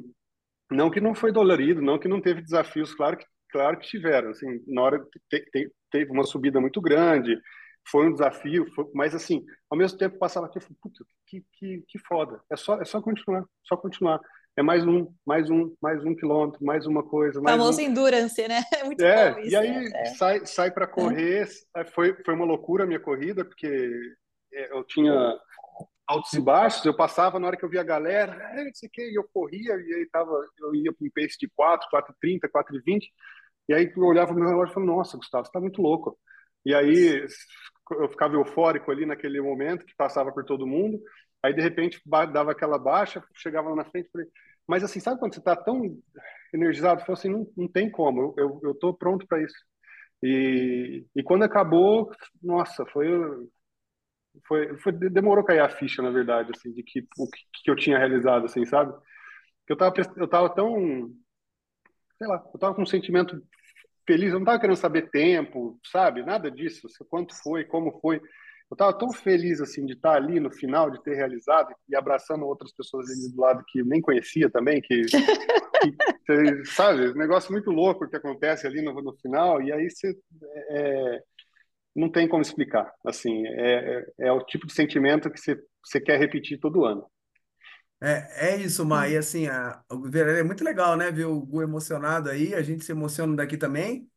não que não foi dolorido, não que não teve desafios, claro que claro que tiveram. Assim, na hora te, te, teve uma subida muito grande, foi um desafio, foi, mas assim, ao mesmo tempo passava aqui, eu falei, puta, que, que, que foda. É só é só continuar, só continuar. É mais um, mais um, mais um quilômetro, mais uma coisa. Mais famoso um... endurance, né? É muito é, bom isso, e aí né? sai, sai para correr. É. Foi, foi uma loucura a minha corrida, porque é, eu tinha altos e baixos, eu passava na hora que eu via a galera, é, não sei o que, e eu corria, e aí tava, eu ia para um pace de 4, 4,30, 4,20, e aí eu olhava meu relógio e falava, nossa, Gustavo, você tá muito louco. E aí eu ficava eufórico ali naquele momento, que passava por todo mundo, aí de repente dava aquela baixa, chegava lá na frente, falei, mas assim, sabe quando você tá tão energizado? Eu falei assim, não, não tem como, eu, eu tô pronto para isso. E, e quando acabou, nossa, foi foi, foi demorou a cair a ficha, na verdade, assim, de que o que, que eu tinha realizado, assim, sabe? Que eu tava eu tava tão sei lá, eu tava com um sentimento feliz, eu não tava querendo saber tempo, sabe? Nada disso, quanto foi, como foi. Eu tava tão feliz assim de estar ali no final, de ter realizado e abraçando outras pessoas ali do lado que nem conhecia também, que, que sabe, um negócio muito louco que acontece ali no, no final e aí você é, não tem como explicar. Assim, é, é, é o tipo de sentimento que você, quer repetir todo ano. É, é isso, Mar. E assim, a, é muito legal, né? Ver o Gu emocionado aí, a gente se emociona daqui também.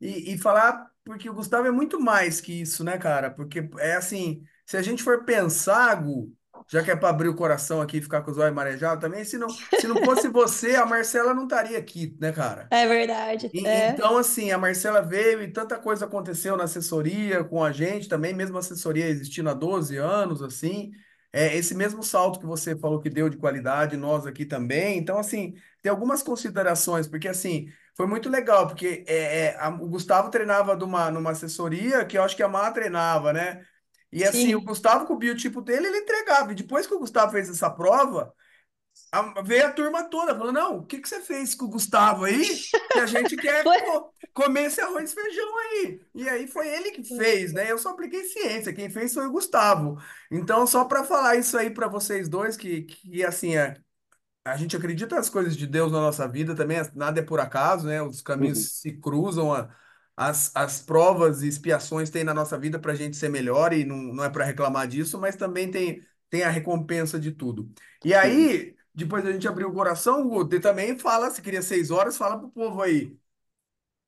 E, e falar, porque o Gustavo é muito mais que isso, né, cara? Porque é assim, se a gente for pensar, Gu, já que é para abrir o coração aqui e ficar com os olhos marejados também, se não, se não fosse você, a Marcela não estaria aqui, né, cara? É verdade. E- É. Então, assim, a Marcela veio e tanta coisa aconteceu na assessoria com a gente também, mesmo a assessoria existindo há 12 anos, assim. É, esse mesmo salto que você falou que deu de qualidade, nós aqui também. Então, assim, tem algumas considerações, porque, assim, foi muito legal, porque é, é, a- o Gustavo treinava numa, numa assessoria que eu acho que a Má treinava, né? E, assim, o Sim. Gustavo, com o biotipo dele, ele entregava. E depois que o Gustavo fez essa prova, a- veio a turma toda falando: não, o que que você fez com o Gustavo aí? Que a gente quer co- comer esse arroz e feijão aí. E aí foi ele que fez, né? Eu só apliquei ciência, quem fez foi o Gustavo. Então, só para falar isso aí para vocês dois, que, que assim, é, a gente acredita nas coisas de Deus na nossa vida também, nada é por acaso, né? Os Uhum. caminhos se cruzam, a- as, as provas e expiações tem na nossa vida para a gente ser melhor, e não, não é para reclamar disso, mas também tem, tem a recompensa de tudo. E aí, depois da gente abrir o coração, o Guto, também fala, se queria seis horas, fala pro povo aí.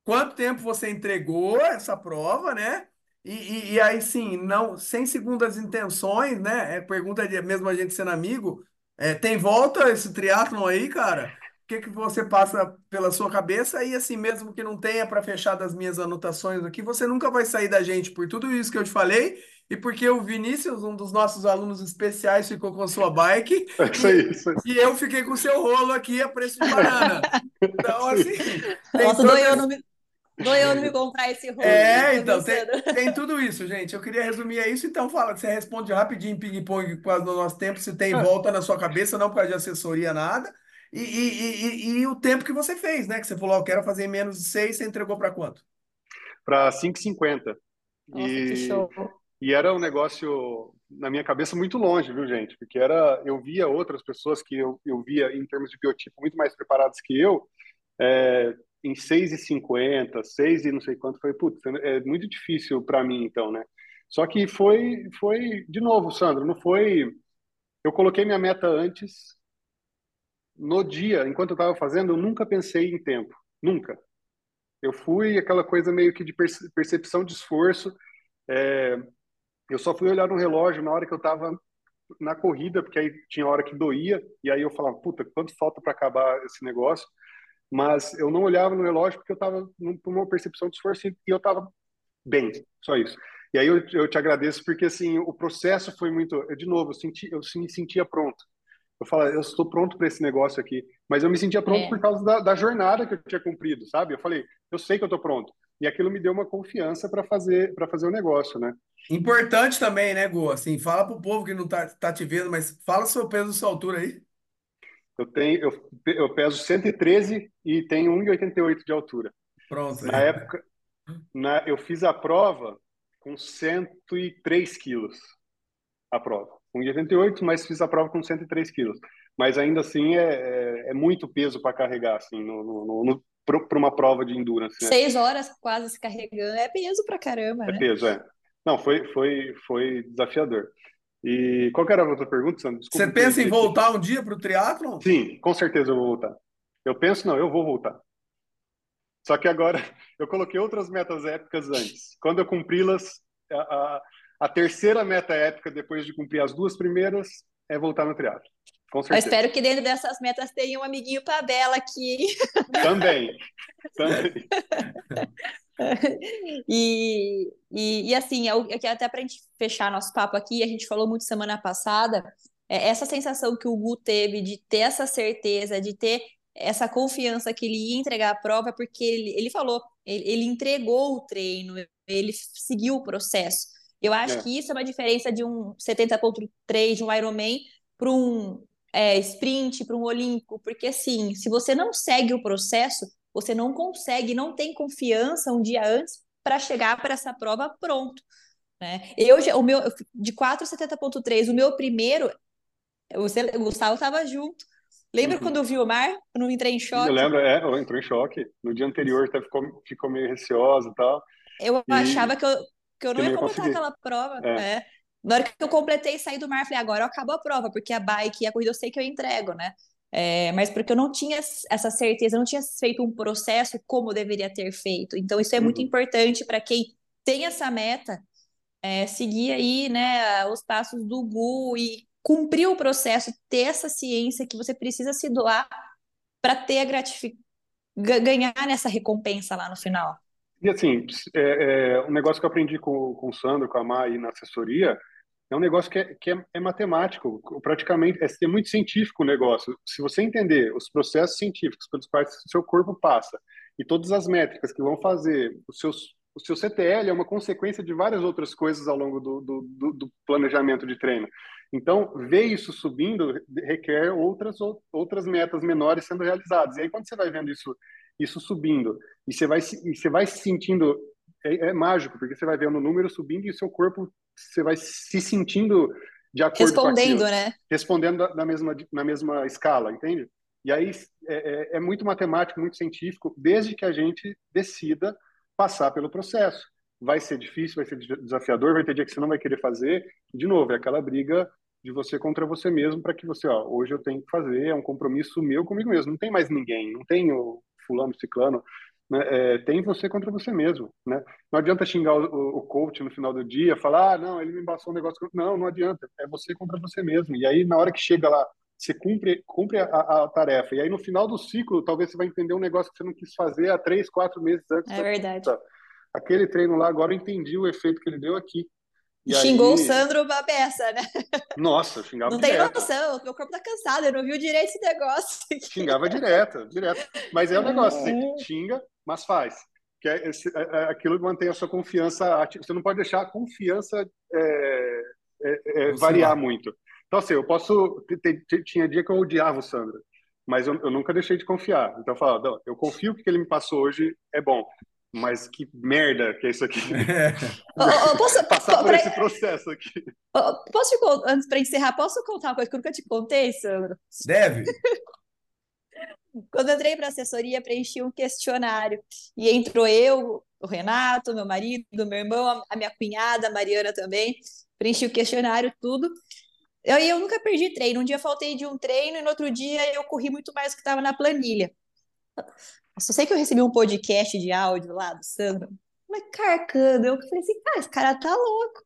Quanto tempo você entregou essa prova, né? E, e, e aí sim, não, sem segundas intenções, né? É pergunta de mesmo a gente sendo amigo. é, tem volta esse triatlon aí, cara? O que que você passa pela sua cabeça? E assim, mesmo que não tenha para fechar das minhas anotações aqui, você nunca vai sair da gente por tudo isso que eu te falei e porque o Vinícius, um dos nossos alunos especiais, ficou com a sua bike É isso aí, isso aí. e, e eu fiquei com o seu rolo aqui a preço de banana. Então, assim, tem Nossa, doeu não me, doeu não me comprar esse rolo. é, então, tem, tem tudo isso, gente. Eu queria resumir é isso, então fala, você responde rapidinho, ping-pong, quase no nosso tempo, se tem Ah, volta na sua cabeça, não por causa de assessoria, nada. E, e, e, e, o tempo que você fez, né? Que você falou, eu quero fazer menos de 6, você entregou para quanto? Para 5,50. Nossa, e, que show. E era um negócio, na minha cabeça, muito longe, viu, gente? Porque era, eu via outras pessoas que eu, eu via, em termos de biotipo, muito mais preparadas que eu, é, em 6,50, 6 e não sei quanto. Foi, putz, é muito difícil para mim, então, né? Só que foi, foi, de novo, Sandro, não foi. Eu coloquei minha meta antes, no dia, enquanto eu estava fazendo, eu nunca pensei em tempo, nunca. Eu fui aquela coisa meio que de percepção de esforço. É, eu só fui olhar no relógio na hora que eu estava na corrida, porque aí tinha hora que doía, e aí eu falava, puta, quanto falta para acabar esse negócio? Mas eu não olhava no relógio porque eu estava numa percepção de esforço e eu estava bem, só isso. E aí eu, eu te agradeço porque assim o processo foi muito, eu, de novo, eu senti, eu me sentia pronto. Eu falei, eu estou pronto para esse negócio aqui, mas eu me sentia pronto é. por causa da, da, jornada que eu tinha cumprido, sabe? Eu falei, eu sei que eu estou pronto. E aquilo me deu uma confiança para fazer para fazer o negócio, né? Importante também, né, Gu? Assim, fala para o povo que não está tá te vendo, mas fala seu peso e sua altura aí. Eu tenho, eu, eu peso 113 e tenho 1,88 de altura. Pronto. Na é. época, na, eu fiz a prova com 103 quilos a prova. 1,88, mas fiz a prova com 103 quilos. Mas ainda assim é, é, é muito peso para carregar assim, no, no, no para uma prova de endurance. Né? Seis horas quase se carregando é peso para caramba, é né? peso, é. Não, foi, foi, foi desafiador. E qual era a outra pergunta, Sandro? Desculpa, Você pensa em voltar um dia para o triatlon? Sim, com certeza eu vou voltar. Eu penso, não, eu vou voltar. Só que agora eu coloquei outras metas épicas antes. Quando eu cumpri-las, a, a, a, terceira meta épica, depois de cumprir as duas primeiras, é voltar no triatlo. Com certeza. Eu espero que dentro dessas metas tenha um amiguinho para Bela aqui. Também. Também. e, e, e, assim, eu, eu até para a gente fechar nosso papo aqui, a gente falou muito semana passada, é, essa sensação que o Gu teve de ter essa certeza, de ter essa confiança que ele ia entregar a prova, porque ele, ele falou, ele, ele entregou o treino, ele seguiu o processo. Eu acho é. que isso é uma diferença de um 70.3 de um Ironman para um é, sprint, para um olímpico, porque assim, se você não segue o processo, você não consegue, não tem confiança um dia antes para chegar para essa prova pronto. Né? Eu, o meu, de 4,70.3, o meu primeiro, você, o Gustavo estava junto. Lembra uhum. quando eu vi o mar? Quando eu entrei em choque? Eu lembro, é, eu entrei em choque. No dia anterior até ficou, ficou meio receosa e tal. Eu e... achava que eu, que eu não ia completar aquela prova. É. Né? Na hora que eu completei e saí do mar, falei, agora acabou a prova, porque a bike e a corrida eu sei que eu entrego, né? É, mas porque eu não tinha essa certeza, eu não tinha feito um processo como eu deveria ter feito. Então, isso é muito uhum. importante para quem tem essa meta, é, seguir aí né, os passos do Gu e cumprir o processo, ter essa ciência que você precisa se doar para ter a gratificação, ganhar nessa recompensa lá no final. E assim, é, é, um negócio que eu aprendi com, com o Sandro, com a Mai na assessoria, é um negócio que é, que é, é matemático, praticamente, é, muito científico o negócio. Se você entender os processos científicos pelos quais o seu corpo passa e todas as métricas que vão fazer os seus o seu CTL é uma consequência de várias outras coisas ao longo do, do, do planejamento de treino. Então, ver isso subindo requer outras, outras metas menores sendo realizadas. E aí, quando você vai vendo isso isso subindo. E você vai, e você vai se sentindo. É, é, mágico, porque você vai vendo o número subindo e o seu corpo você vai se sentindo de acordo Respondendo, com aquilo, né? Respondendo na mesma, na mesma escala, entende? E aí é, é, é muito matemático, muito científico, desde que a gente decida passar pelo processo. Vai ser difícil, vai ser desafiador, vai ter dia que você não vai querer fazer. De novo, é aquela briga de você contra você mesmo para que você, ó, hoje eu tenho que fazer, é um compromisso meu comigo mesmo. Não tem mais ninguém, não tenho fulano, ciclano, né? É, tem você contra você mesmo, né? Não adianta xingar o, o, coach no final do dia, falar, ah, não, ele me embaçou um negócio. Não, não adianta. É você contra você mesmo. E aí, na hora que chega lá, você cumpre, cumpre a, a, tarefa. E aí, no final do ciclo, talvez você vai entender um negócio que você não quis fazer há três, quatro meses antes. É verdade. Aquele treino lá, agora eu entendi o efeito que ele deu aqui. E Xingou aí... o Sandro uma beça, né? Nossa, xingava Não direto. tem noção, meu corpo tá cansado, eu não vi direito esse negócio. Xingava direto, direto. Mas é um negócio, você é. xinga, mas faz. Que é, esse, é, é aquilo que mantém a sua confiança ativa. Você não pode deixar a confiança é, é, é variar muito. Então, assim, eu posso. Tinha dia que eu odiava o Sandro. mas eu, eu nunca deixei de confiar. Então eu falo, eu confio que o que ele me passou hoje é bom. Mas que merda que é isso aqui. É. oh, oh, posso passar por pra... esse processo aqui. Oh, posso te, antes para encerrar, posso contar uma coisa que eu nunca te contei, Sandro? Deve. Quando eu entrei para assessoria, preenchi um questionário e entrou eu, o Renato, meu marido, meu irmão, a minha cunhada, a Mariana também. Preenchi o questionário, tudo. Eu, eu nunca perdi treino. Um dia faltei de um treino e no outro dia eu corri muito mais do que estava na planilha. Só sei que eu recebi um podcast de áudio lá do Sandro, mas carcando. Eu falei assim, cara, esse cara tá louco.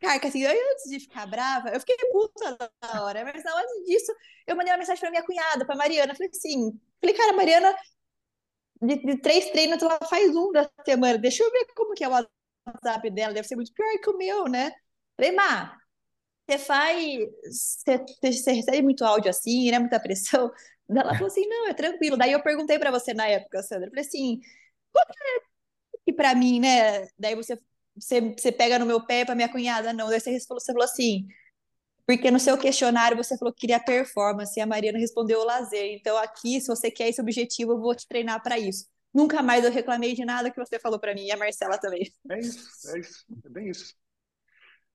Carca, assim, antes de ficar brava, eu fiquei puta na hora, mas antes disso, eu mandei uma mensagem pra minha cunhada, pra Mariana. Falei assim, falei, cara, Mariana, de, de três treinos, ela faz um da semana. Deixa eu ver como que é o WhatsApp dela, deve ser muito pior que o meu, né? Falei, Má, você faz. Você, você recebe muito áudio assim, né? Muita pressão. Ela falou assim: não, é tranquilo. Daí eu perguntei para você na época, Sandra. Falei assim: qual que é para mim, né? Daí você, você, você pega no meu pé para minha cunhada, não. Daí você falou, você falou assim: porque no seu questionário você falou que queria performance e a Mariana respondeu o lazer. Então aqui, se você quer esse objetivo, eu vou te treinar para isso. Nunca mais eu reclamei de nada que você falou para mim e a Marcela também. É isso, é isso, é bem isso.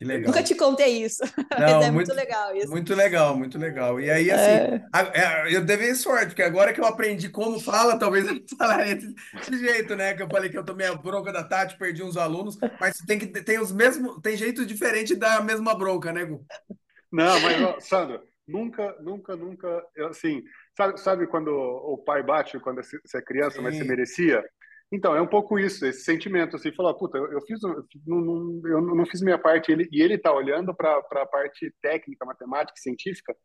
Que legal. Nunca te contei isso. Não, Mas é muito, muito, legal isso. Muito legal, muito legal. E aí, assim, é... a, a, eu devei sorte, porque agora que eu aprendi como fala, talvez eu falaria desse jeito, né? Que eu falei que eu tomei a bronca da Tati, perdi uns alunos, mas tem que tem os mesmos, tem jeito diferente da mesma bronca, né, Gu? Não, mas, ó, Sandro, nunca, nunca, nunca, assim, sabe, sabe quando o pai bate quando você é criança, Sim. mas você merecia? Então, é um pouco isso, esse sentimento, assim, falar, puta, eu, eu fiz, não, não, eu não fiz minha parte, ele, e ele está olhando para a parte técnica, matemática, científica,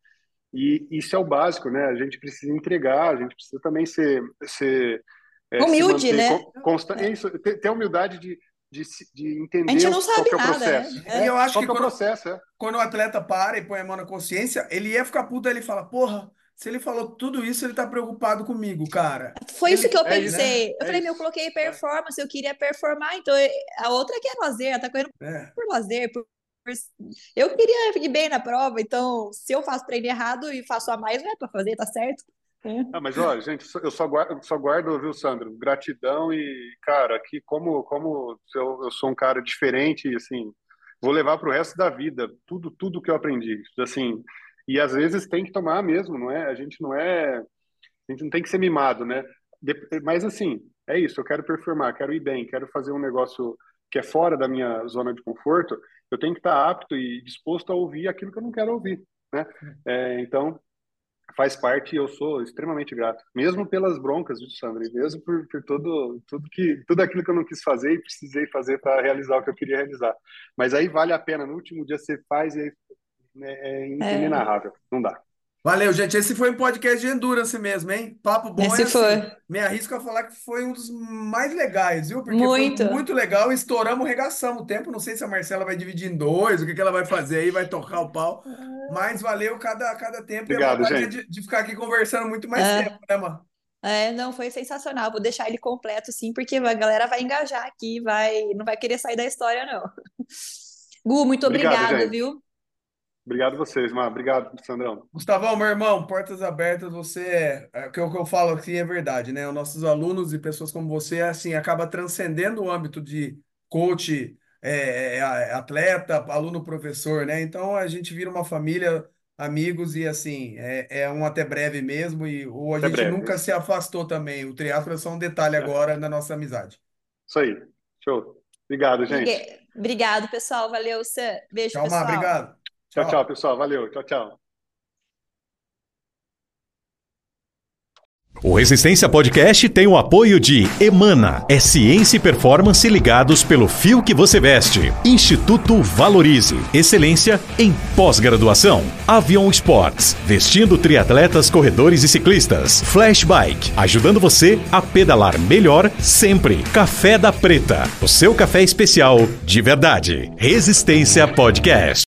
e isso é o básico, né? A gente precisa entregar, a gente precisa também ser... ser é, Humilde, se né? Consta, é. isso, ter, ter humildade de, de, de entender a gente não sabe qual é o nada, processo. Né? E eu acho qual que, é o processo, é. quando o atleta para e põe a mão na consciência, ele ia ficar puto, ele fala, porra, se ele falou tudo isso, ele tá preocupado comigo, cara. Foi ele, isso que eu pensei. É isso, né? Eu falei, meu, eu coloquei performance, eu queria performar, então a outra que é lazer, ela tá correndo é. por lazer, por, por, eu queria ir bem na prova, então se eu faço treino errado e faço a mais, não é pra fazer, tá certo? É. Ah, mas olha, gente, eu só guardo, só guardo, viu, Sandro? Gratidão e, cara, aqui como, como eu, eu sou um cara diferente, assim, vou levar para o resto da vida tudo, tudo que eu aprendi. Assim, e às vezes tem que tomar mesmo, não é? A gente não é. A gente não tem que ser mimado, né? Mas assim, é isso. Eu quero performar, quero ir bem, quero fazer um negócio que é fora da minha zona de conforto. Eu tenho que estar apto e disposto a ouvir aquilo que eu não quero ouvir, né? É, então, faz parte eu sou extremamente grato, mesmo pelas broncas, viu, Sandra? E mesmo por, por todo, tudo, que, tudo aquilo que eu não quis fazer e precisei fazer para realizar o que eu queria realizar. Mas aí vale a pena, no último dia você faz e aí é, é inenarrável, não dá. Valeu, gente. Esse foi um podcast de endurance mesmo, hein? Papo bom. Esse é foi. Assim, me arrisco a falar que foi um dos mais legais, viu? Porque muito. foi muito legal. Estouramos, regaçamos o tempo. Não sei se a Marcela vai dividir em dois, o que, que ela vai fazer aí, vai tocar o pau. Mas valeu cada, cada tempo. Obrigado, e a gente. De, de, ficar aqui conversando muito mais é. tempo, né, mano? É, não, foi sensacional. Vou deixar ele completo, sim, porque a galera vai engajar aqui, vai, não vai querer sair da história, não. Gu, muito obrigado, obrigado viu? Obrigado vocês, Mar. Obrigado, Sandrão. Gustavão, meu irmão, portas abertas, você é, é o que eu falo aqui é verdade, né? Os nossos alunos e pessoas como você, assim, acaba transcendendo o âmbito de coach, é, é, é atleta, aluno, professor, né? Então a gente vira uma família, amigos e assim, é, é um até breve mesmo e ou a até gente breve. nunca se afastou também. O triatlo é só um detalhe é. agora na nossa amizade. Isso aí. Show. Obrigado, gente. Obrigado, pessoal. Valeu, Sam. Beijo, Tchau, pessoal. Mar, obrigado. Tchau, tchau, pessoal. Valeu. Tchau, tchau. O Resistência Podcast tem o apoio de Emana, é ciência e performance ligados pelo fio que você veste. Instituto Valorize, excelência em pós-graduação. Avion Sports, vestindo triatletas, corredores e ciclistas. Flash Bike, ajudando você a pedalar melhor sempre. Café da Preta, o seu café especial de verdade. Resistência Podcast.